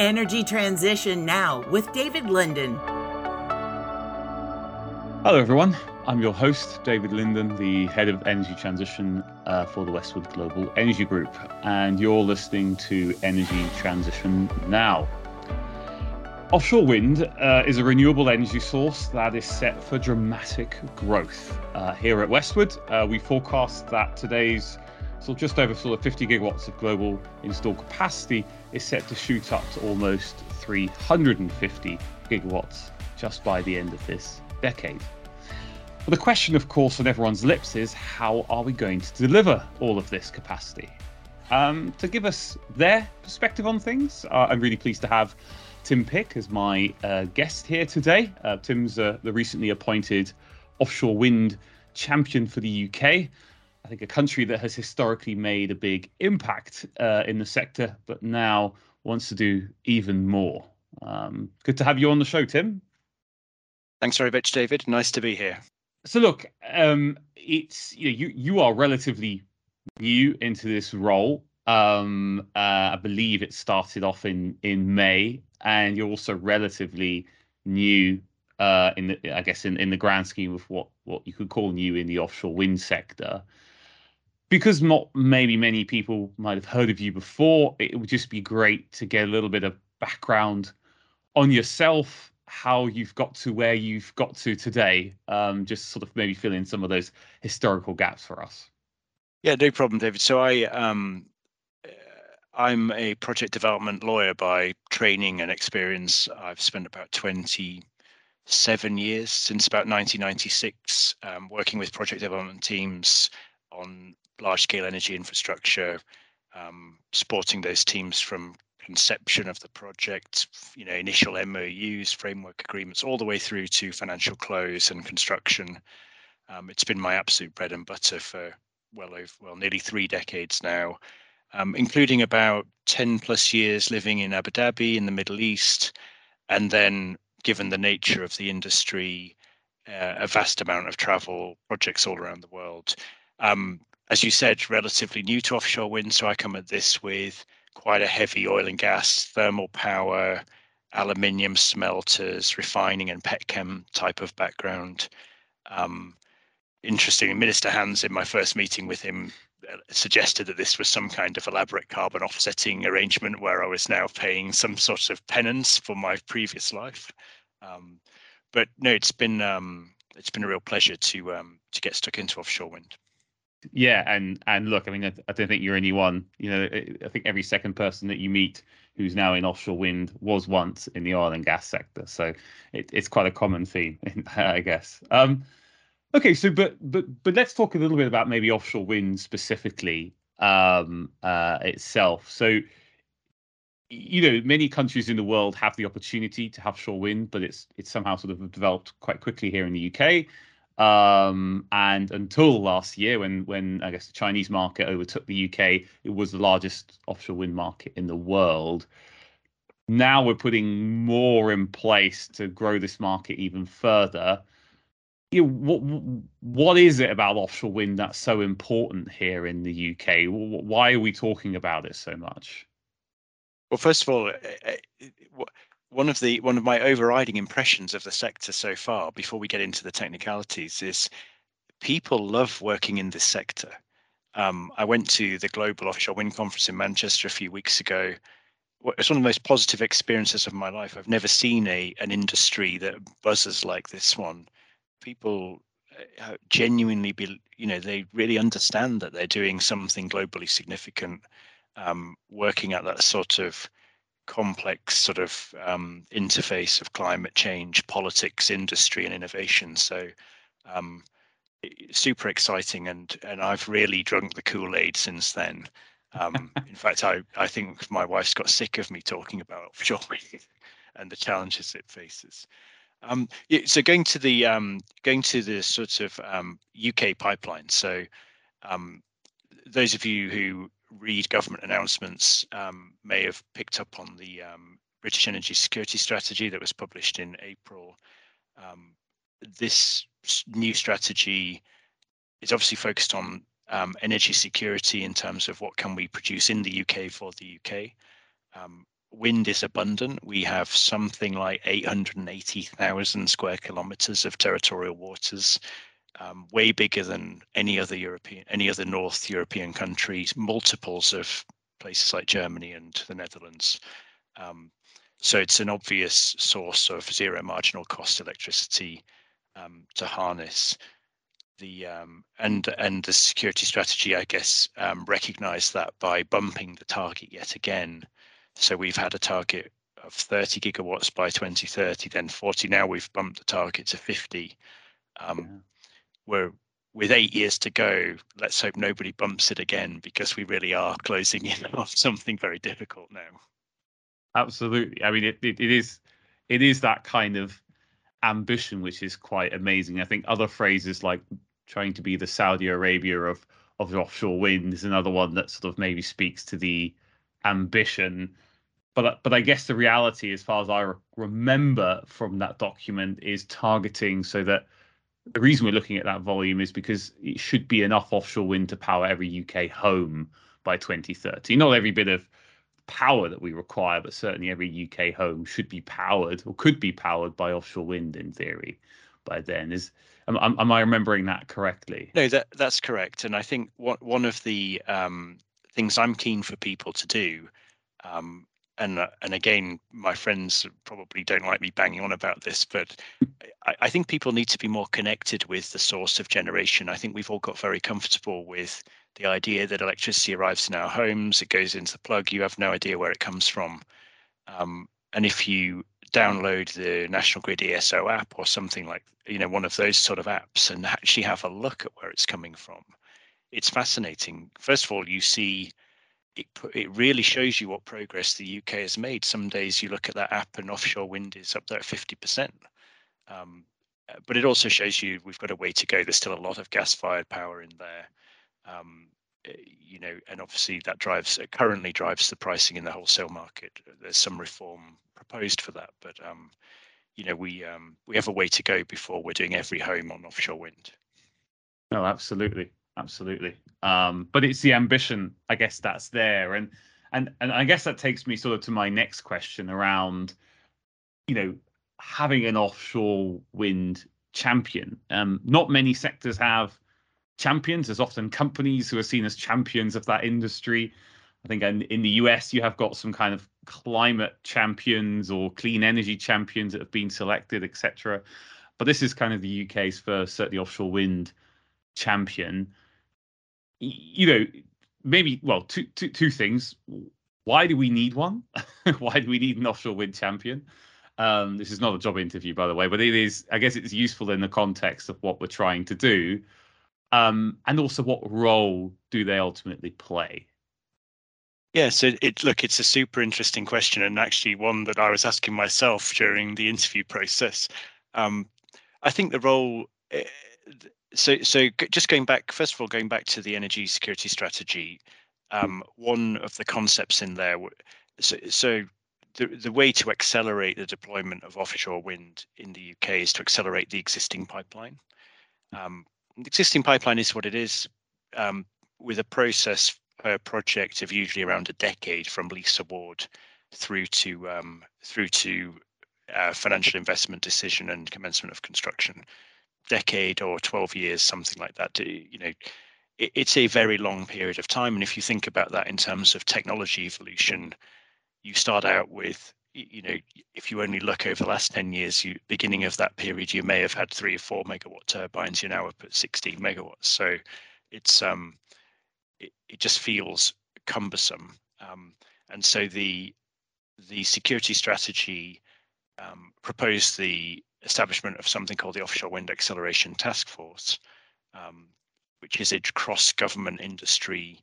Energy Transition Now with David Linden. Hello, everyone. I'm your host, David Linden, the head of energy transition uh, for the Westwood Global Energy Group, and you're listening to Energy Transition Now. Offshore wind uh, is a renewable energy source that is set for dramatic growth. Uh, here at Westwood, uh, we forecast that today's so just over sort of 50 gigawatts of global installed capacity is set to shoot up to almost 350 gigawatts just by the end of this decade. But the question, of course, on everyone's lips is how are we going to deliver all of this capacity? Um, to give us their perspective on things, uh, I'm really pleased to have Tim Pick as my uh, guest here today. Uh, Tim's uh, the recently appointed offshore wind champion for the UK. I think a country that has historically made a big impact uh, in the sector, but now wants to do even more. Um, good to have you on the show, Tim. Thanks very much, David. Nice to be here. So, look, um, it's you, know, you you are relatively new into this role. Um, uh, I believe it started off in in May, and you're also relatively new uh, in the I guess in, in the grand scheme of what what you could call new in the offshore wind sector because not maybe many people might have heard of you before, it would just be great to get a little bit of background on yourself, how you've got to where you've got to today. Um, just sort of maybe fill in some of those historical gaps for us. Yeah, no problem, David. So I um, I'm a project development lawyer by training and experience. I've spent about 27 years since about 1996 um, working with project development teams on large scale energy infrastructure, um, supporting those teams from conception of the project, you know, initial MOUs, framework agreements, all the way through to financial close and construction. Um, it's been my absolute bread and butter for well over well nearly three decades now, um, including about 10 plus years living in Abu Dhabi in the Middle East, and then given the nature of the industry, uh, a vast amount of travel, projects all around the world. Um, as you said, relatively new to offshore wind. So I come at this with quite a heavy oil and gas, thermal power, aluminium smelters, refining, and petchem type of background. Um, interesting. Minister Hands, in my first meeting with him, uh, suggested that this was some kind of elaborate carbon offsetting arrangement where I was now paying some sort of penance for my previous life. Um, but no, it's been um, it's been a real pleasure to um, to get stuck into offshore wind. Yeah, and and look, I mean, I, I, don't think you're anyone. You know, I think every second person that you meet who's now in offshore wind was once in the oil and gas sector. So it, it's quite a common theme, I guess. Um, okay, so but but but let's talk a little bit about maybe offshore wind specifically um, uh, itself. So you know, many countries in the world have the opportunity to have shore wind, but it's it's somehow sort of developed quite quickly here in the UK. Um, and until last year, when when I guess the Chinese market overtook the UK, it was the largest offshore wind market in the world. Now we're putting more in place to grow this market even further. You know, what what is it about offshore wind that's so important here in the UK? Why are we talking about it so much? Well, first of all, eh, eh, one of the one of my overriding impressions of the sector so far before we get into the technicalities is people love working in this sector. Um, i went to the global offshore wind conference in manchester a few weeks ago. It's one of the most positive experiences of my life. I've never seen a an industry that buzzes like this one. People uh, genuinely be you know they really understand that they're doing something globally significant um, working at that sort of complex sort of um, interface of climate change, politics, industry, and innovation. So, um, super exciting, and and I've really drunk the Kool Aid since then. Um, in fact, I I think my wife's got sick of me talking about offshore and the challenges it faces. Um, so going to the um, going to the sort of um, UK pipeline. So those of you who read government announcements um, may have picked up on the um, British Energy Security Strategy that was published in April. Um, this new strategy is obviously focused on um, energy security in terms of what can we produce in the UK for the UK. Um, wind is abundant. We have something like 880,000 square kilometers of territorial waters, um, way bigger than any other European, any other North European countries, multiples of places like Germany and the Netherlands. Um, so it's an obvious source of zero marginal cost electricity um, to harness. The um, and and the security strategy, I guess, um, recognised that by bumping the target yet again. So we've had a target of 30 gigawatts by 2030, then 40. Now we've bumped the target to 50. Um. We're with eight years to go. Let's hope nobody bumps it again because we really are closing in on something very difficult now. Absolutely. I mean, it, it, it is it is that kind of ambition which is quite amazing. I think other phrases like trying to be the Saudi Arabia of of the offshore wind is another one that sort of maybe speaks to the ambition. But but I guess the reality, as far as I remember from that document, is targeting so that the reason we're looking at that volume is because it should be enough offshore wind to power every UK home by 2030. Not every bit of power that we require, but certainly every UK home should be powered or could be powered by offshore wind in theory by then. Is am, am I remembering that correctly? No, that that's correct. And I think one one of the um, things I'm keen for people to do, um, and uh, and again, my friends probably don't like me banging on about this, but I, I think people need to be more connected with the source of generation. I think we've all got very comfortable with the idea that electricity arrives in our homes, it goes into the plug, you have no idea where it comes from. Um, and if you download the National Grid ESO app or something like, you know, one of those sort of apps and actually have a look at where it's coming from, it's fascinating. First of all, you see it, it really shows you what progress the UK has made. Some days you look at that app and offshore wind is up there at 50%. Um, but it also shows you we've got a way to go. There's still a lot of gas-fired power in there. Um, eh, you know, and obviously that drives currently drives the pricing in the wholesale market. There's some reform proposed for that, but um, you know, we um, we have a way to go before we're doing every home on offshore wind. No, absolutely, absolutely. Um, but it's the ambition, I guess, that's there, and and and I guess that takes me sort of to my next question around, you know, having an offshore wind champion. Um, not many sectors have champions. There's often companies who are seen as champions of that industry. I think in, in the US, you have got some kind of climate champions or clean energy champions that have been selected, etc. But this is kind of the UK's first, certainly offshore wind champion. You know, maybe well, two two two things. Why do we need one? Why do we need an offshore wind champion? Um, this is not a job interview, by the way, but it is. I guess it's useful in the context of what we're trying to do, um, and also what role do they ultimately play? Yeah, so it look, it's a super interesting question, and actually one that I was asking myself during the interview process. Um, I think the role. So, so just going back, first of all, going back to the energy security strategy, um, one of the concepts in there. So, so the, the way to accelerate the deployment of offshore wind in the UK is to accelerate the existing pipeline. Um, the existing pipeline is what it is, um, with a process per project of usually around a decade from lease award through to um, through to uh, financial investment decision and commencement of construction. Decade or 12 years, something like that. You know, it, it's a very long period of time. And if you think about that in terms of technology evolution, you start out with you know if you only look over the last 10 years you beginning of that period you may have had three or four megawatt turbines you're now up at 16 megawatts so it's um it, it just feels cumbersome um, and so the the security strategy um, proposed the establishment of something called the offshore wind acceleration task force um, which is a cross government industry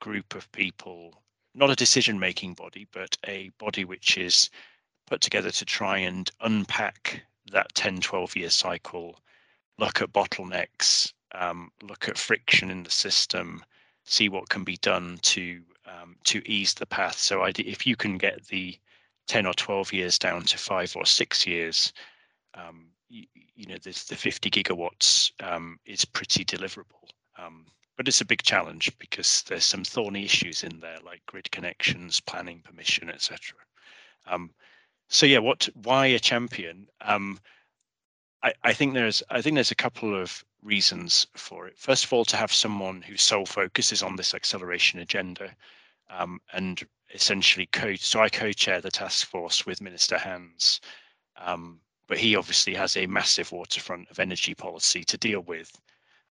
group of people not a decision making body, but a body which is put together to try and unpack that 10, 12 year cycle, look at bottlenecks, um, look at friction in the system, see what can be done to um, to ease the path. So if you can get the 10 or 12 years down to five or six years, um, you, you, know, the 50 gigawatts um, is pretty deliverable. Um, but it's a big challenge because there's some thorny issues in there like grid connections planning permission etc Um, so yeah, what? Why a champion? Um, I, I think there's I think there's a couple of reasons for it. First of all, to have someone whose sole focus is on this acceleration agenda, um, and essentially co. So I co-chair the task force with Minister Hands, um, but he obviously has a massive waterfront of energy policy to deal with.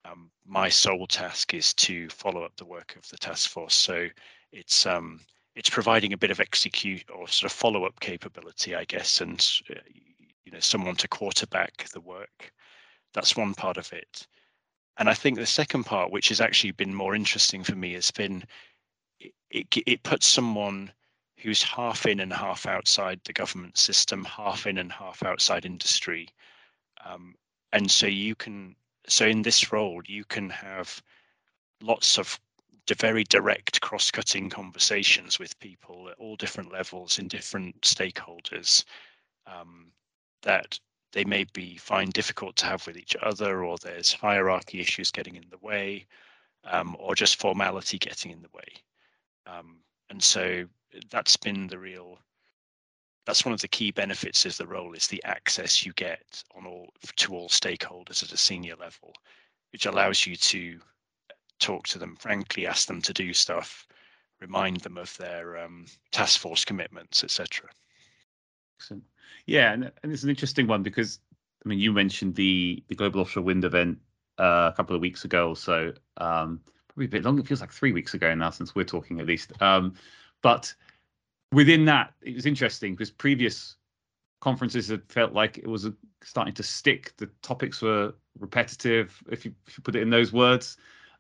Um, my sole task is to follow up the work of the task force. So it's um, it's providing a bit of execute or sort of follow up capability, I guess, and uh, you know someone to quarterback the work. That's one part of it. And I think the second part, which has actually been more interesting for me, has been it, it, it puts someone who's half in and half outside the government system, half in and half outside industry. Um, and so you can, so in this role, you can have lots of very direct cross-cutting conversations with people at all different levels in different stakeholders um, that they may be find difficult to have with each other or there's hierarchy issues getting in the way um, or just formality getting in the way um, and so that's been the real that's one of the key benefits of the role is the access you get on all to all stakeholders at a senior level which allows you to talk to them frankly ask them to do stuff remind them of their um, task force commitments etc Excellent. Yeah, and, and it's an interesting one because I mean you mentioned the the global offshore wind event uh, a couple of weeks ago or so um, probably a bit longer it feels like three weeks ago now since we're talking at least um, but within that, it was interesting because previous conferences had felt like it was starting to stick. The topics were repetitive, if you, if you put it in those words.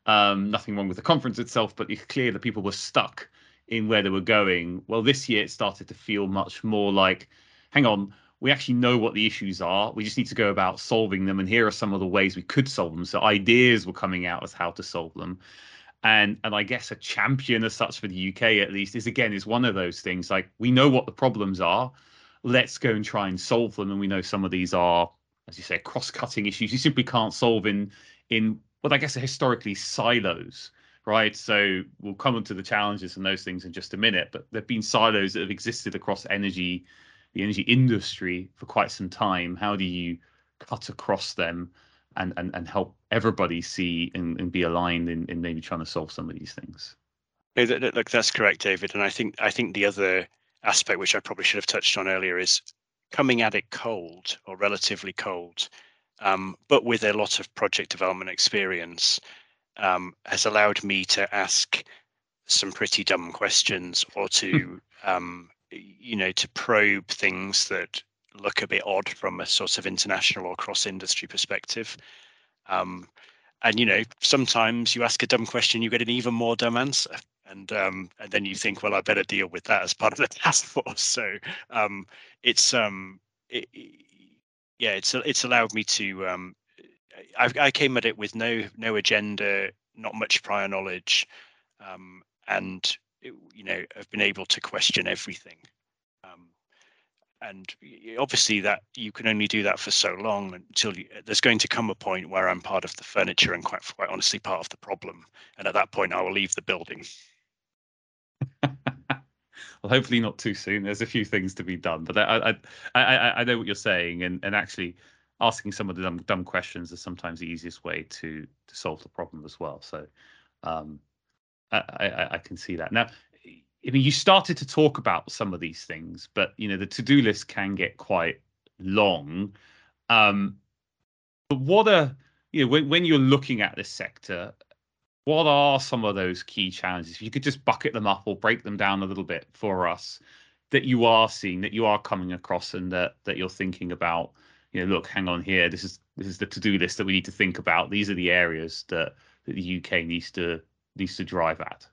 Um, nothing wrong with the conference itself, but it's clear that people were stuck in where they were going. Well, this year it started to feel much more like, hang on, we actually know what the issues are. We just need to go about solving them. And here are some of the ways we could solve them. So ideas were coming out as how to solve them and and I guess a champion as such for the UK at least is again is one of those things like we know what the problems are, let's go and try and solve them, and we know some of these are, as you say, cross-cutting issues you simply can't solve in in what I guess are historically silos, right? So we'll come onto the challenges and those things in just a minute, but there've been silos that have existed across energy, the energy industry for quite some time. How do you cut across them? And and, and help everybody see and, and be aligned in, in maybe trying to solve some of these things. Look, that's correct, David. And I think I think the other aspect which I probably should have touched on earlier is coming at it cold or relatively cold, um, but with a lot of project development experience, um, has allowed me to ask some pretty dumb questions or to um, you know to probe things that look a bit odd from a sort of international or cross industry perspective. Um, and you know, sometimes you ask a dumb question, you get an even more dumb answer, and um, and then you think, well, I better deal with that as part of the task force. So um, it's um, it, yeah, it's it's allowed me to. Um, I, I came at it with no no agenda, not much prior knowledge, um, and it, you know, I've been able to question everything and obviously that you can only do that for so long until you, there's going to come a point where I'm part of the furniture and quite quite honestly part of the problem, and at that point I will leave the building. well, hopefully not too soon. There's a few things to be done, but I I I, I know what you're saying, and and actually asking some of the dumb, dumb questions is sometimes the easiest way to to solve the problem as well. So. Um, I, I, I, can see that. Now, I mean, you started to talk about some of these things, but you know, the to-do list can get quite long. Um, but what are you know when, when you're looking at this sector, what are some of those key challenges? If you could just bucket them up or break them down a little bit for us, that you are seeing, that you are coming across, and that that you're thinking about. You know, look, hang on here. This is this is the to-do list that we need to think about. These are the areas that, that the UK needs to needs to drive at.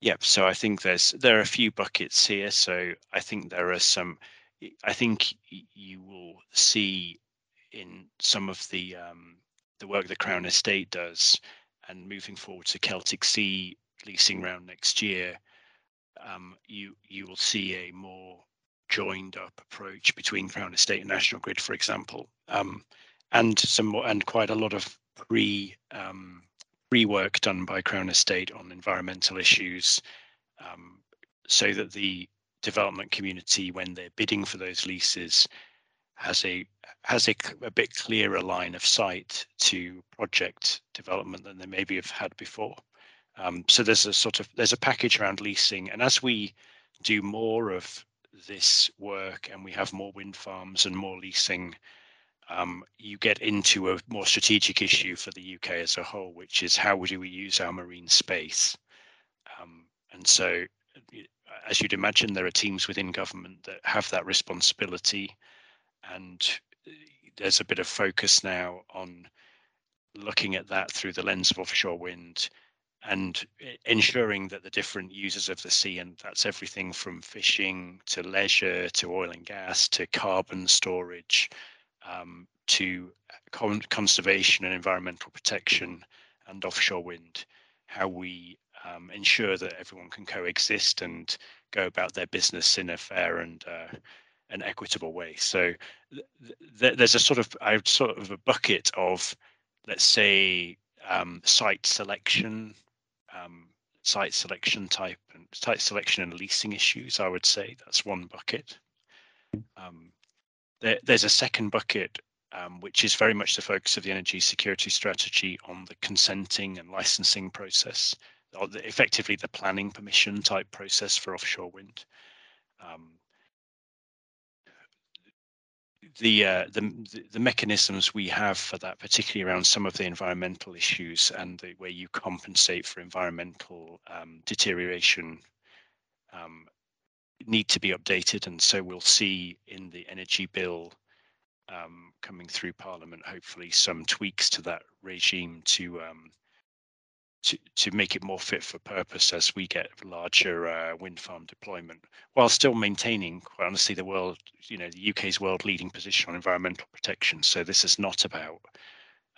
Yep. So I think there's there are a few buckets here. So I think there are some. I think you will see in some of the um, the work the Crown Estate does, and moving forward to Celtic Sea leasing round next year, um, you you will see a more joined up approach between Crown Estate and National Grid, for example, um, and some more, and quite a lot of pre um, rework done by Crown Estate on environmental issues um, so that the development community, when they're bidding for those leases, has a has a, a bit clearer line of sight to project development than they maybe have had before. Um, so there's a sort of there's a package around leasing, and as we do more of this work and we have more wind farms and more leasing, um, you get into a more strategic issue for the UK as a whole, which is how do we use our marine space? Um, and so, as you'd imagine, there are teams within government that have that responsibility, and uh, there's a bit of focus now on looking at that through the lens of offshore wind and ensuring that the different users of the sea, and that's everything from fishing to leisure to oil and gas to carbon storage um, to con- conservation and environmental protection and offshore wind, how we um, ensure that everyone can coexist and go about their business in a fair and uh, an equitable way. So th- th- there's a sort of I sort of a bucket of let's say um, site selection um, site selection type and site selection and leasing issues. I would say that's one bucket. Um, there, there's a second bucket um, which is very much the focus of the energy security strategy on the consenting and licensing process, or the, effectively the planning permission type process for offshore wind. Um, the, uh, the, the mechanisms we have for that, particularly around some of the environmental issues and the way you compensate for environmental um, deterioration, um, need to be updated. And so we'll see in the energy bill um, coming through Parliament, hopefully, some tweaks to that regime to um, to, to make it more fit for purpose as we get larger uh, wind farm deployment, while still maintaining, quite honestly, the world, you know, the UK's world leading position on environmental protection. So this is not about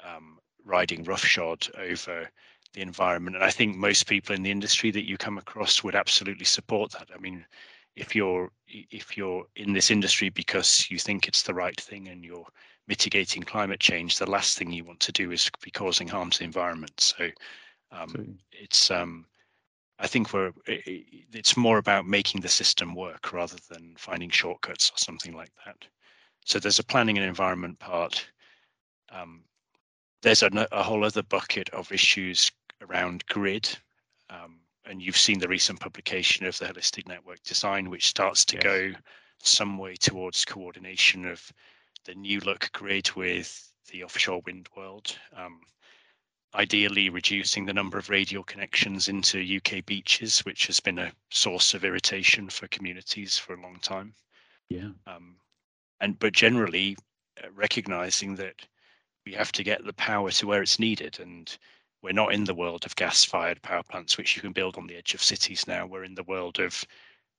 um, riding roughshod over the environment. And I think most people in the industry that you come across would absolutely support that. I mean, if you're if you're in this industry because you think it's the right thing and you're mitigating climate change, the last thing you want to do is be causing harm to the environment. So um, it's um, I think we're it's more about making the system work rather than finding shortcuts or something like that. So there's a planning and environment part. Um, there's a, a, whole other bucket of issues around grid. Um, and you've seen the recent publication of the holistic network design, which starts to yes. go some way towards coordination of the new look grid with the offshore wind world. Um, ideally reducing the number of radial connections into UK beaches, which has been a source of irritation for communities for a long time. Yeah. Um, and but generally uh, recognizing that we have to get the power to where it's needed, and we're not in the world of gas-fired power plants, which you can build on the edge of cities now. We're in the world of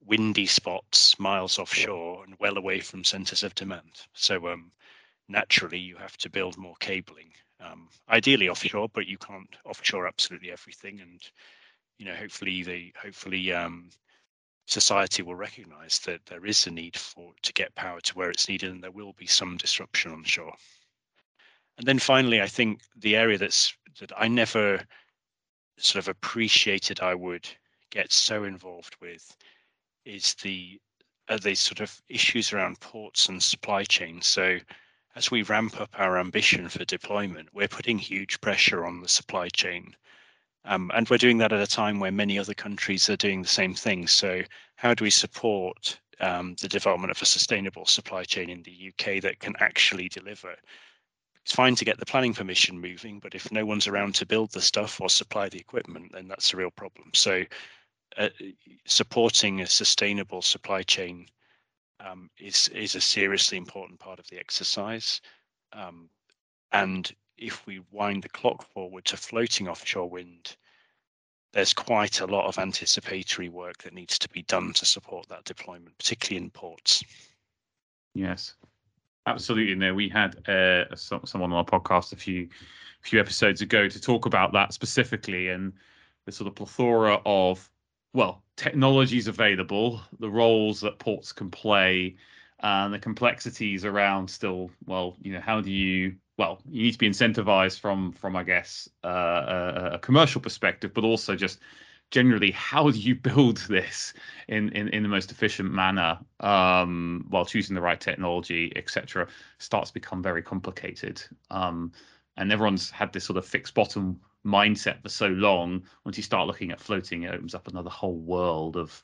windy spots miles offshore and well away from centres of demand. So um, naturally, you have to build more cabling um, ideally offshore, but you can't offshore absolutely everything. And you know, hopefully, the hopefully um, society will recognise that there is a need for to get power to where it's needed, and there will be some disruption on shore. And then finally, I think the area that's that I never sort of appreciated I would get so involved with is the are these sort of issues around ports and supply chain. So as we ramp up our ambition for deployment, we're putting huge pressure on the supply chain. Um, and we're doing that at a time where many other countries are doing the same thing. So, how do we support um, the development of a sustainable supply chain in the UK that can actually deliver? It's fine to get the planning permission moving, but if no one's around to build the stuff or supply the equipment, then that's a real problem. So, uh, supporting a sustainable supply chain um, is is a seriously important part of the exercise. Um, and if we wind the clock forward to floating offshore wind, there's quite a lot of anticipatory work that needs to be done to support that deployment, particularly in ports. Yes, absolutely. No, we had uh, someone on our podcast a few few episodes ago to talk about that specifically and the sort of plethora of well, technologies available, the roles that ports can play, and the complexities around still, well, you know, how do you, well, you need to be incentivized from, from I guess, uh, a, a commercial perspective, but also just generally how do you build this in in, in the most efficient manner um, while choosing the right technology etc starts to become very complicated. Um, and everyone's had this sort of fixed bottom mindset for so long once you start looking at floating it opens up another whole world of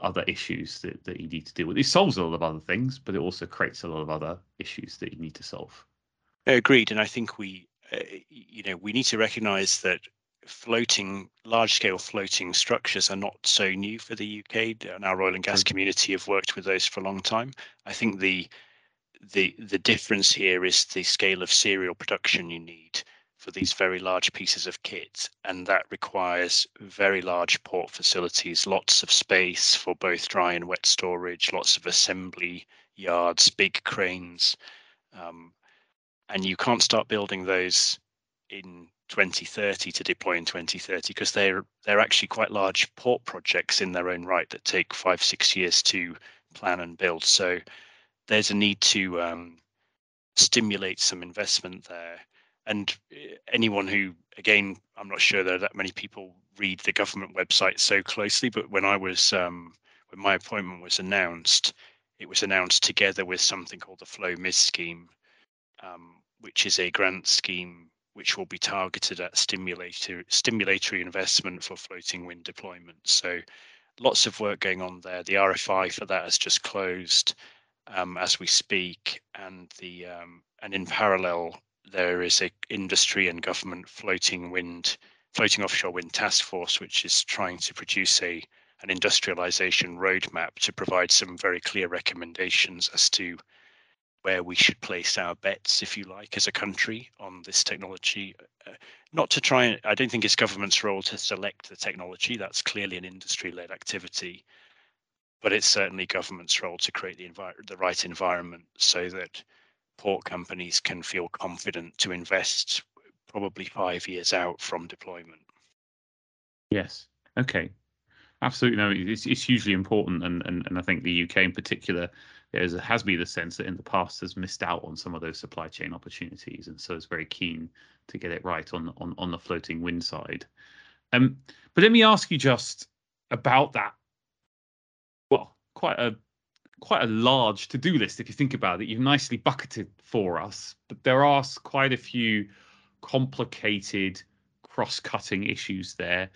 other issues that, that you need to deal with. It solves a lot of other things but it also creates a lot of other issues that you need to solve. Agreed and i think we uh, you know we need to recognize that floating large scale floating structures are not so new for the UK and our oil and gas community have worked with those for a long time. I think the the the difference here is the scale of serial production you need for these very large pieces of kit and that requires very large port facilities lots of space for both dry and wet storage lots of assembly yards big cranes um, and you can't start building those in 2030 to deploy in 2030 because they're they're actually quite large port projects in their own right that take five six years to plan and build. So there's a need to um, stimulate some investment there. And eh, anyone who, again, I'm not sure there are that many people read the government website so closely, but when I was um, when my appointment was announced, it was announced together with something called the FLOWMIS scheme, um, which is a grant scheme which will be targeted at stimulator, stimulatory investment for floating wind deployment. So lots of work going on there. The RFI for that has just closed um, as we speak, and the um, and in parallel there is a industry and government floating wind, floating offshore wind task force, which is trying to produce a an industrialization roadmap to provide some very clear recommendations as to where we should place our bets, if you like, as a country on this technology. Uh, not to try and, I don't think it's government's role to select the technology. That's clearly an industry-led activity, but it's certainly government's role to create the envi- the right environment so that port companies can feel confident to invest probably five years out from deployment. Yes. Okay. Absolutely. No, it's, it's hugely important, and, and and I think the UK in particular there has been a sense that in the past has missed out on some of those supply chain opportunities, and so it's very keen to get it right on on on the floating wind side. Um, but let me ask you just about that. Well, quite a quite a large to-do list if you think about it. You've nicely bucketed for us, but there are quite a few complicated cross-cutting issues there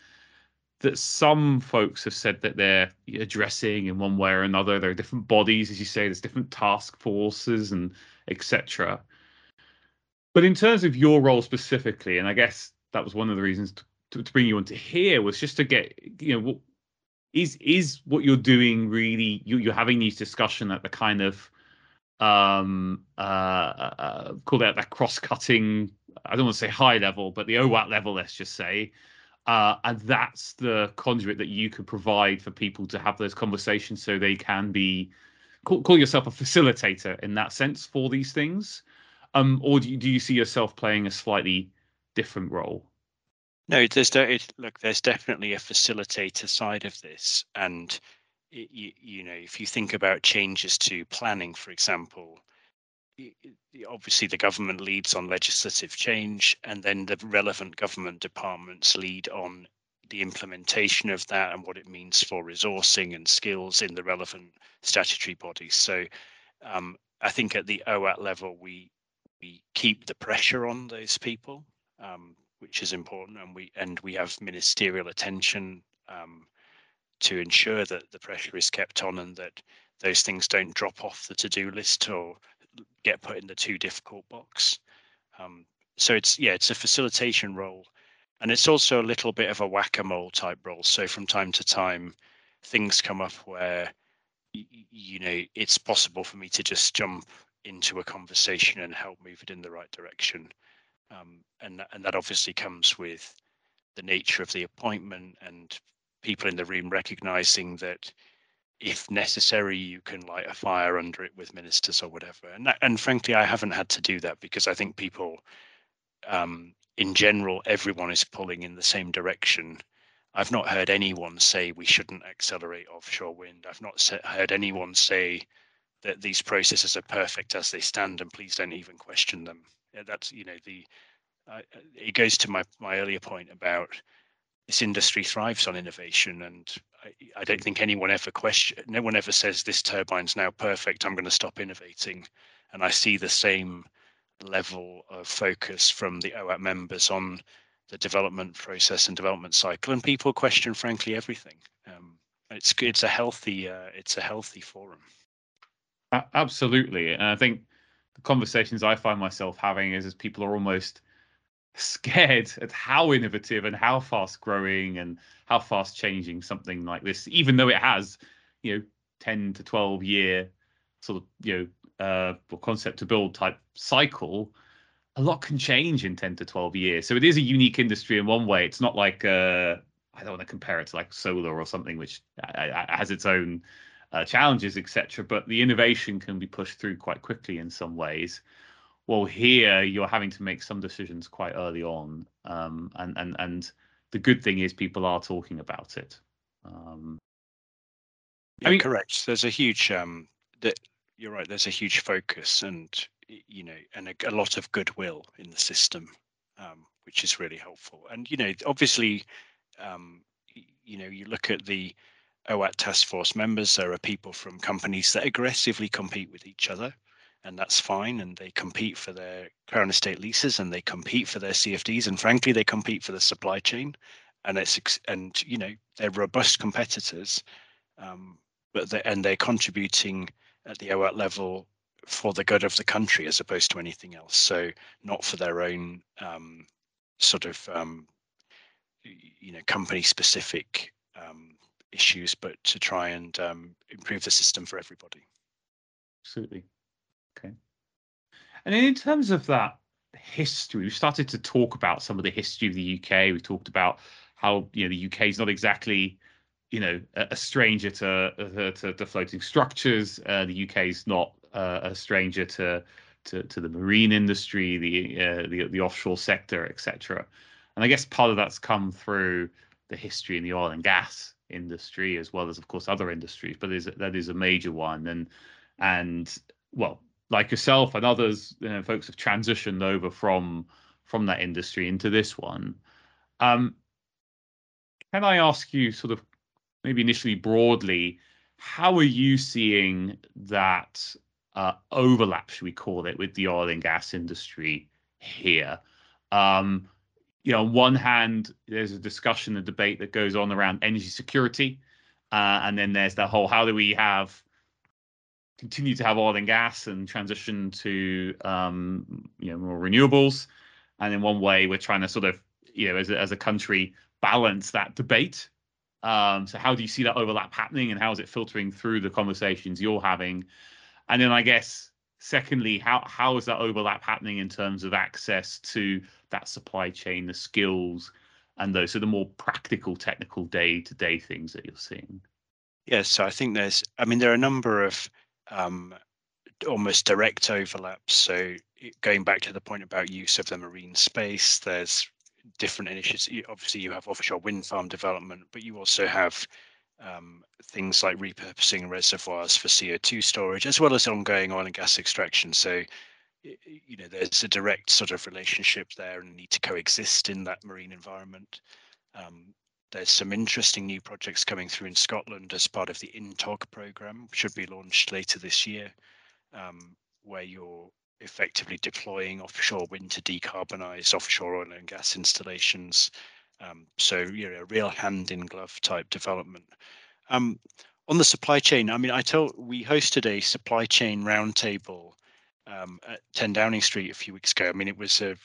that some folks have said that they're addressing in one way or another. There are different bodies, as you say, there's different task forces and etc. But in terms of your role specifically, and I guess that was one of the reasons to, to bring you onto here was just to get, you know, what is is what you're doing really? You, you're having these discussion at the kind of um uh, uh, uh call that that cross-cutting i don't want to say high level but the OWAT level let's just say uh, and that's the conduit that you could provide for people to have those conversations so they can be call, call yourself a facilitator in that sense for these things. Um, or do you, do you see yourself playing a slightly different role? No there's it, look there's definitely a facilitator side of this. And it, you, you know if you think about changes to planning for example obviously the government leads on legislative change and then the relevant government departments lead on the implementation of that and what it means for resourcing and skills in the relevant statutory bodies so um, i think at the oat level we we keep the pressure on those people um, which is important and we and we have ministerial attention um, to ensure that the pressure is kept on and that those things don't drop off the to-do list or get put in the too difficult box. Um, so it's yeah, it's a facilitation role, and it's also a little bit of a whack-a-mole type role. So from time to time, things come up where you know it's possible for me to just jump into a conversation and help move it in the right direction, um, and and that obviously comes with the nature of the appointment and people in the room recognizing that if necessary, you can light a fire under it with ministers or whatever. And and frankly, I haven't had to do that because I think people, um, in general, everyone is pulling in the same direction. I've not heard anyone say we shouldn't accelerate offshore wind. I've not heard anyone say that these processes are perfect as they stand, and please don't even question them. That's you know the uh, it goes to my my earlier point about this industry thrives on innovation, and I, I don't think anyone ever question. No one ever says this turbine's now perfect. I'm going to stop innovating, and I see the same level of focus from the OAT members on the development process and development cycle, and people question, frankly, everything. Um, it's it's a healthy uh, it's a healthy forum. Absolutely, and I think the conversations I find myself having is as people are almost scared at how innovative and how fast growing and how fast changing something like this, even though it has, you know, 10 to 12 year sort of, you know, uh, concept to build type cycle, a lot can change in 10 to 12 years. So it is a unique industry in one way. It's not like, uh, I don't want to compare it to like solar or something, which uh, uh, has its own uh, challenges, etc. But the innovation can be pushed through quite quickly in some ways. Well, here you're having to make some decisions quite early on, um, and and and the good thing is people are talking about it. Um, yeah, I mean, correct. There's a huge um, that you're right. There's a huge focus and you know and a, a lot of goodwill in the system, um, which is really helpful. And you know, obviously, um, you know, you look at the OAT task force members. There are people from companies that aggressively compete with each other, and that's fine. And they compete for their Crown Estate leases, and they compete for their CFDs, and frankly, they compete for the supply chain. And it's and you know they're robust competitors, um, but they, and they're contributing at the OAT level for the good of the country as opposed to anything else. So not for their own um, sort of um, you know company specific um, issues, but to try and um, improve the system for everybody. Absolutely. Okay. And in terms of that history, we started to talk about some of the history of the UK. We talked about how you know the UK is not exactly you know a, a stranger to, to, to floating structures. Uh, the UK is not uh, a stranger to, to to the marine industry, the uh, the the offshore sector, etc. And I guess part of that's come through the history in the oil and gas industry as well as of course other industries but is that is a major one and and well like yourself and others you know, folks have transitioned over from from that industry into this one. Um can i ask you sort of maybe initially broadly how are you seeing that uh, overlap should we call it with the oil and gas industry here? Um you know, on one hand, there's a discussion, a debate that goes on around energy security, uh, and then there's the whole how do we have continue to have oil and gas and transition to um, you know more renewables, and in one way we're trying to sort of you know as a, as a country balance that debate. Um, so how do you see that overlap happening, and how is it filtering through the conversations you're having? And then I guess secondly, how how is that overlap happening in terms of access to that supply chain, the skills, and those so the more practical, technical day to day things that you're seeing. Yes, so I think there's, I mean, there are a number of um, almost direct overlaps. So going back to the point about use of the marine space, there's different initiatives. Obviously, you have offshore wind farm development, but you also have um, things like repurposing reservoirs for CO2 storage, as well as ongoing oil and gas extraction. So you know there's a direct sort of relationship there and need to coexist in that marine environment um, there's some interesting new projects coming through in Scotland as part of the INTOG program, should be launched later this year, um, where you're effectively deploying offshore wind to decarbonize offshore oil and gas installations. Um, so, you know, a real hand in glove type development. Um, on the supply chain, I mean, I told we hosted a supply chain roundtable um, at 10 Downing Street a few weeks ago. I mean, it was a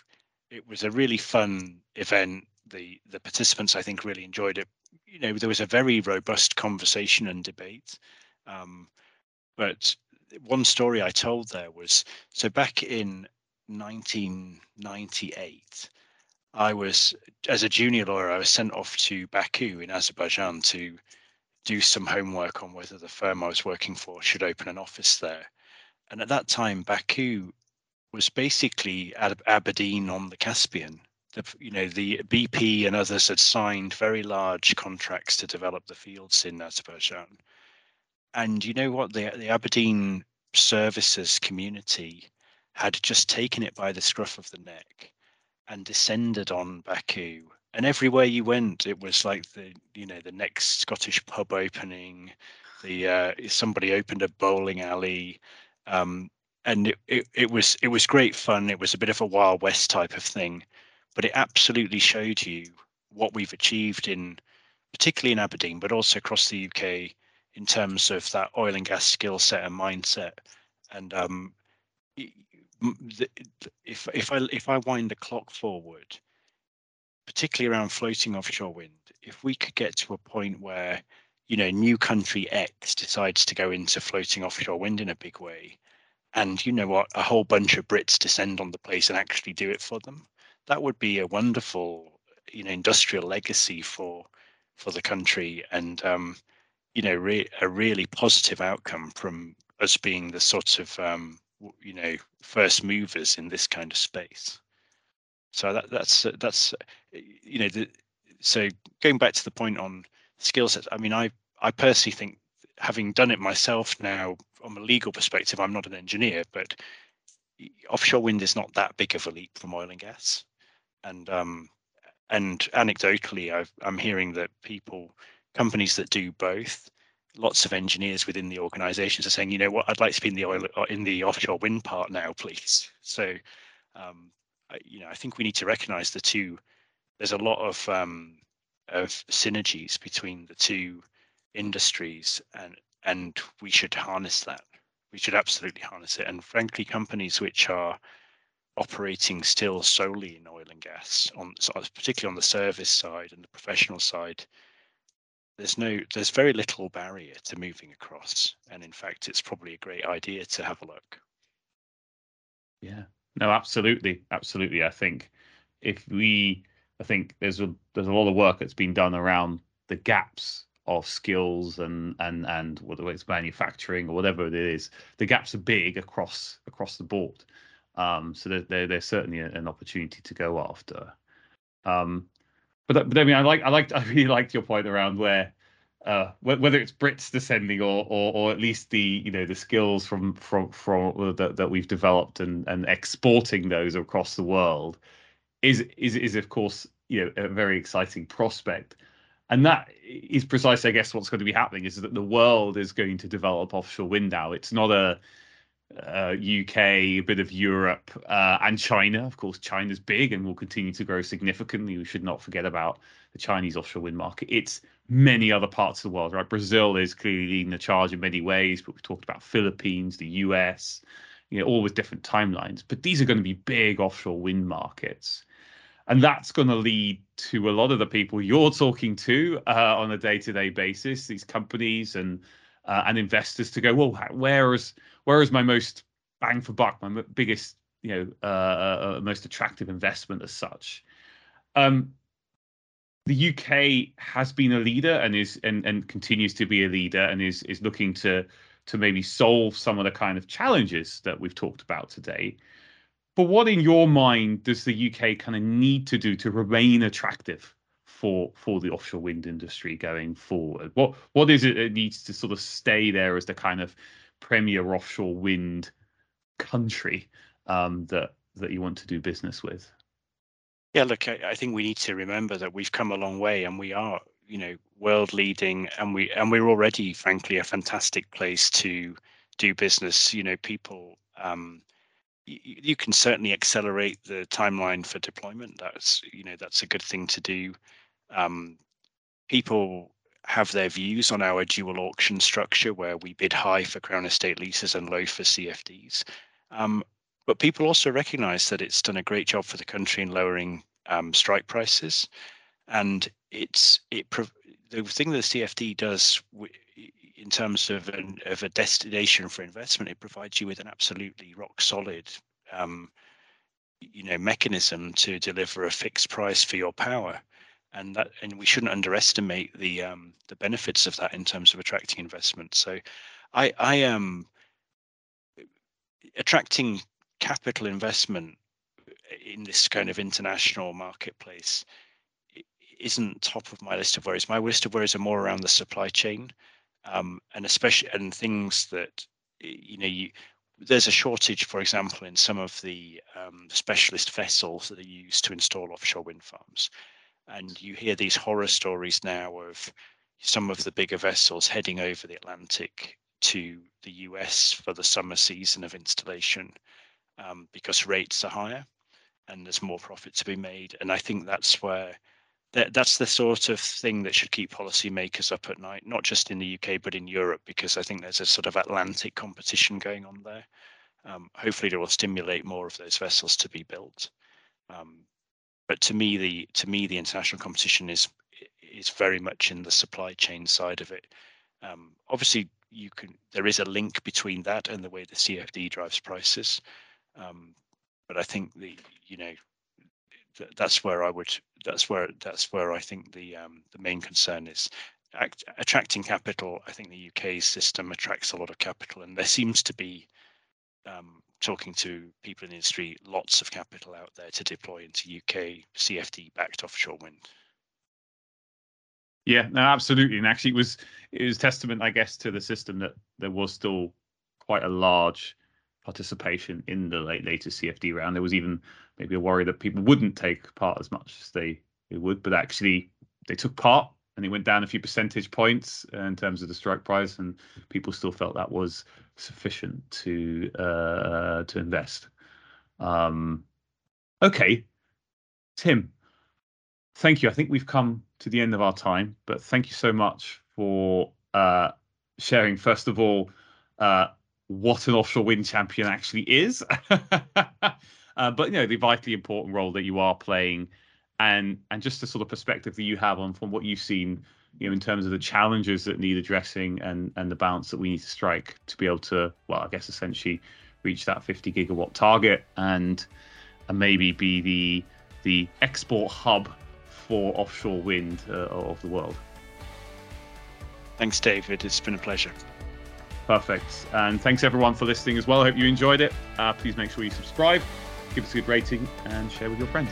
it was a really fun event. The the participants, I think, really enjoyed it. You know, there was a very robust conversation and debate. Um, but one story I told there was so back in 1998, I was as a junior lawyer, I was sent off to Baku in Azerbaijan to do some homework on whether the firm I was working for should open an office there. And at that time, Baku was basically Aberdeen on the Caspian. The, you know, the BP and others had signed very large contracts to develop the fields in Azerbaijan. And you know what? The, the Aberdeen services community had just taken it by the scruff of the neck and descended on Baku and everywhere you went, it was like the you know the next Scottish pub opening, the uh, somebody opened a bowling alley, um, and it, it, it was it was great fun. It was a bit of a Wild West type of thing, but it absolutely showed you what we've achieved in, particularly in Aberdeen, but also across the UK in terms of that oil and gas skill set and mindset. And um, if if I if I wind the clock forward, particularly around floating offshore wind, if we could get to a point where you know new country X decides to go into floating offshore wind in a big way, and you know what, a whole bunch of Brits descend on the place and actually do it for them, that would be a wonderful you know industrial legacy for for the country and um, you know re- a really positive outcome from us being the sort of um, you know first movers in this kind of space. So that that's that's you know the, so going back to the point on skill sets i mean i i personally think having done it myself now from a legal perspective i'm not an engineer but offshore wind is not that big of a leap from oil and gas and um and anecdotally i am hearing that people companies that do both lots of engineers within the organizations are saying you know what? I'd like to be in the oil uh, in the offshore wind part now please. So um, I, you know i think we need to recognize the two there's a lot of um, of synergies between the two industries and and we should harness that. We should absolutely harness it. And frankly companies which are operating still solely in oil and gas on particularly on the service side and the professional side there's no there's very little barrier to moving across. And in fact it's probably a great idea to have a look. Yeah. No absolutely. Absolutely. I think if we i think there's a there's a lot of work that's been done around the gaps of skills and and and whether it's manufacturing or whatever it is the gaps are big across across the board um, so there, there, there's certainly an opportunity to go after. Um, but but I mean, I like I like I really liked your point around where uh, whether it's Brits descending or, or or at least the you know the skills from from from uh, that, that we've developed and and exporting those across the world is is is of course you know a very exciting prospect and that is precisely i guess what's going to be happening is that the world is going to develop offshore wind now it's not a uh, UK, a bit of Europe, uh, and China. Of course, China's big and will continue to grow significantly. We should not forget about the Chinese offshore wind market. It's many other parts of the world, right? Brazil is clearly leading the charge in many ways, but we've talked about Philippines, the US, you know, all with different timelines. But these are going to be big offshore wind markets. And that's going to lead to a lot of the people you're talking to uh, on a day-to-day basis, these companies and uh, and investors to go, well, where is where is my most bang for buck, my biggest, you know, uh, uh, uh, most attractive investment as such? Um, the UK has been a leader and is and, and continues to be a leader and is is looking to to maybe solve some of the kind of challenges that we've talked about today. But what in your mind does the UK kind of need to do to remain attractive for for the offshore wind industry going forward? What what is it that needs to sort of stay there as the kind of premier offshore wind country um, that that you want to do business with? Yeah, look, I, I think we need to remember that we've come a long way, and we are, you know, world leading, and we and we're already, frankly, a fantastic place to do business. You know, people. Um, you can certainly accelerate the timeline for deployment. That's you know that's a good thing to do um, people have their views on our dual auction structure where we bid high for Crown Estate leases and low for CFDs. Um, but people also recognize that it's done a great job for the country in lowering um, strike prices. And it's it the thing that the CFD does in terms of an, of a destination for investment, it provides you with an absolutely rock solid um, you know mechanism to deliver a fixed price for your power and that and we shouldn't underestimate the um, the benefits of that in terms of attracting investment. So, I I am um, attracting capital investment in this kind of international marketplace isn't top of my list of worries. My list of worries are more around the supply chain, um, and especially and things that you know you. There's a shortage, for example, in some of the um, specialist vessels that are used to install offshore wind farms And you hear these horror stories now of some of the bigger vessels heading over the Atlantic to the US for the summer season of installation um, because rates are higher and there's more profit to be made. And I think that's where that, that's the sort of thing that should keep policymakers up at night, not just in the UK but in Europe, because I think there's a sort of Atlantic competition going on there. Um, hopefully, it will stimulate more of those vessels to be built. Um, but to me, the to me the international competition is is very much in the supply chain side of it. Um, obviously, you can there is a link between that and the way the CFD drives prices. Um, but I think the you know th- that's where I would that's where that's where I think the um, the main concern is Act, attracting capital. I think the UK system attracts a lot of capital, and there seems to be um, talking to people in the industry, lots of capital out there to deploy into UK CFD backed offshore wind. Yeah, no, absolutely. And actually, it was it was testament, I guess, to the system that there was still quite a large participation in the late latest CFD round. There was even maybe a worry that people wouldn't take part as much as they, they would, but actually they took part and they went down a few percentage points in terms of the strike price, and people still felt that was sufficient to uh, to invest. Um, okay, Tim, thank you. I think we've come to the end of our time, but thank you so much for uh, sharing. First of all, uh, what an offshore wind champion actually is, uh, but you know the vitally important role that you are playing, and and just the sort of perspective that you have on from what you've seen, you know, in terms of the challenges that need addressing and and the balance that we need to strike to be able to, well, I guess essentially reach that 50 gigawatt target and and maybe be the the export hub for offshore wind uh, of the world. Thanks, David. It's been a pleasure. Perfect. And thanks everyone for listening as well. I hope you enjoyed it. Uh, please make sure you subscribe, give us a good rating, and share with your friends.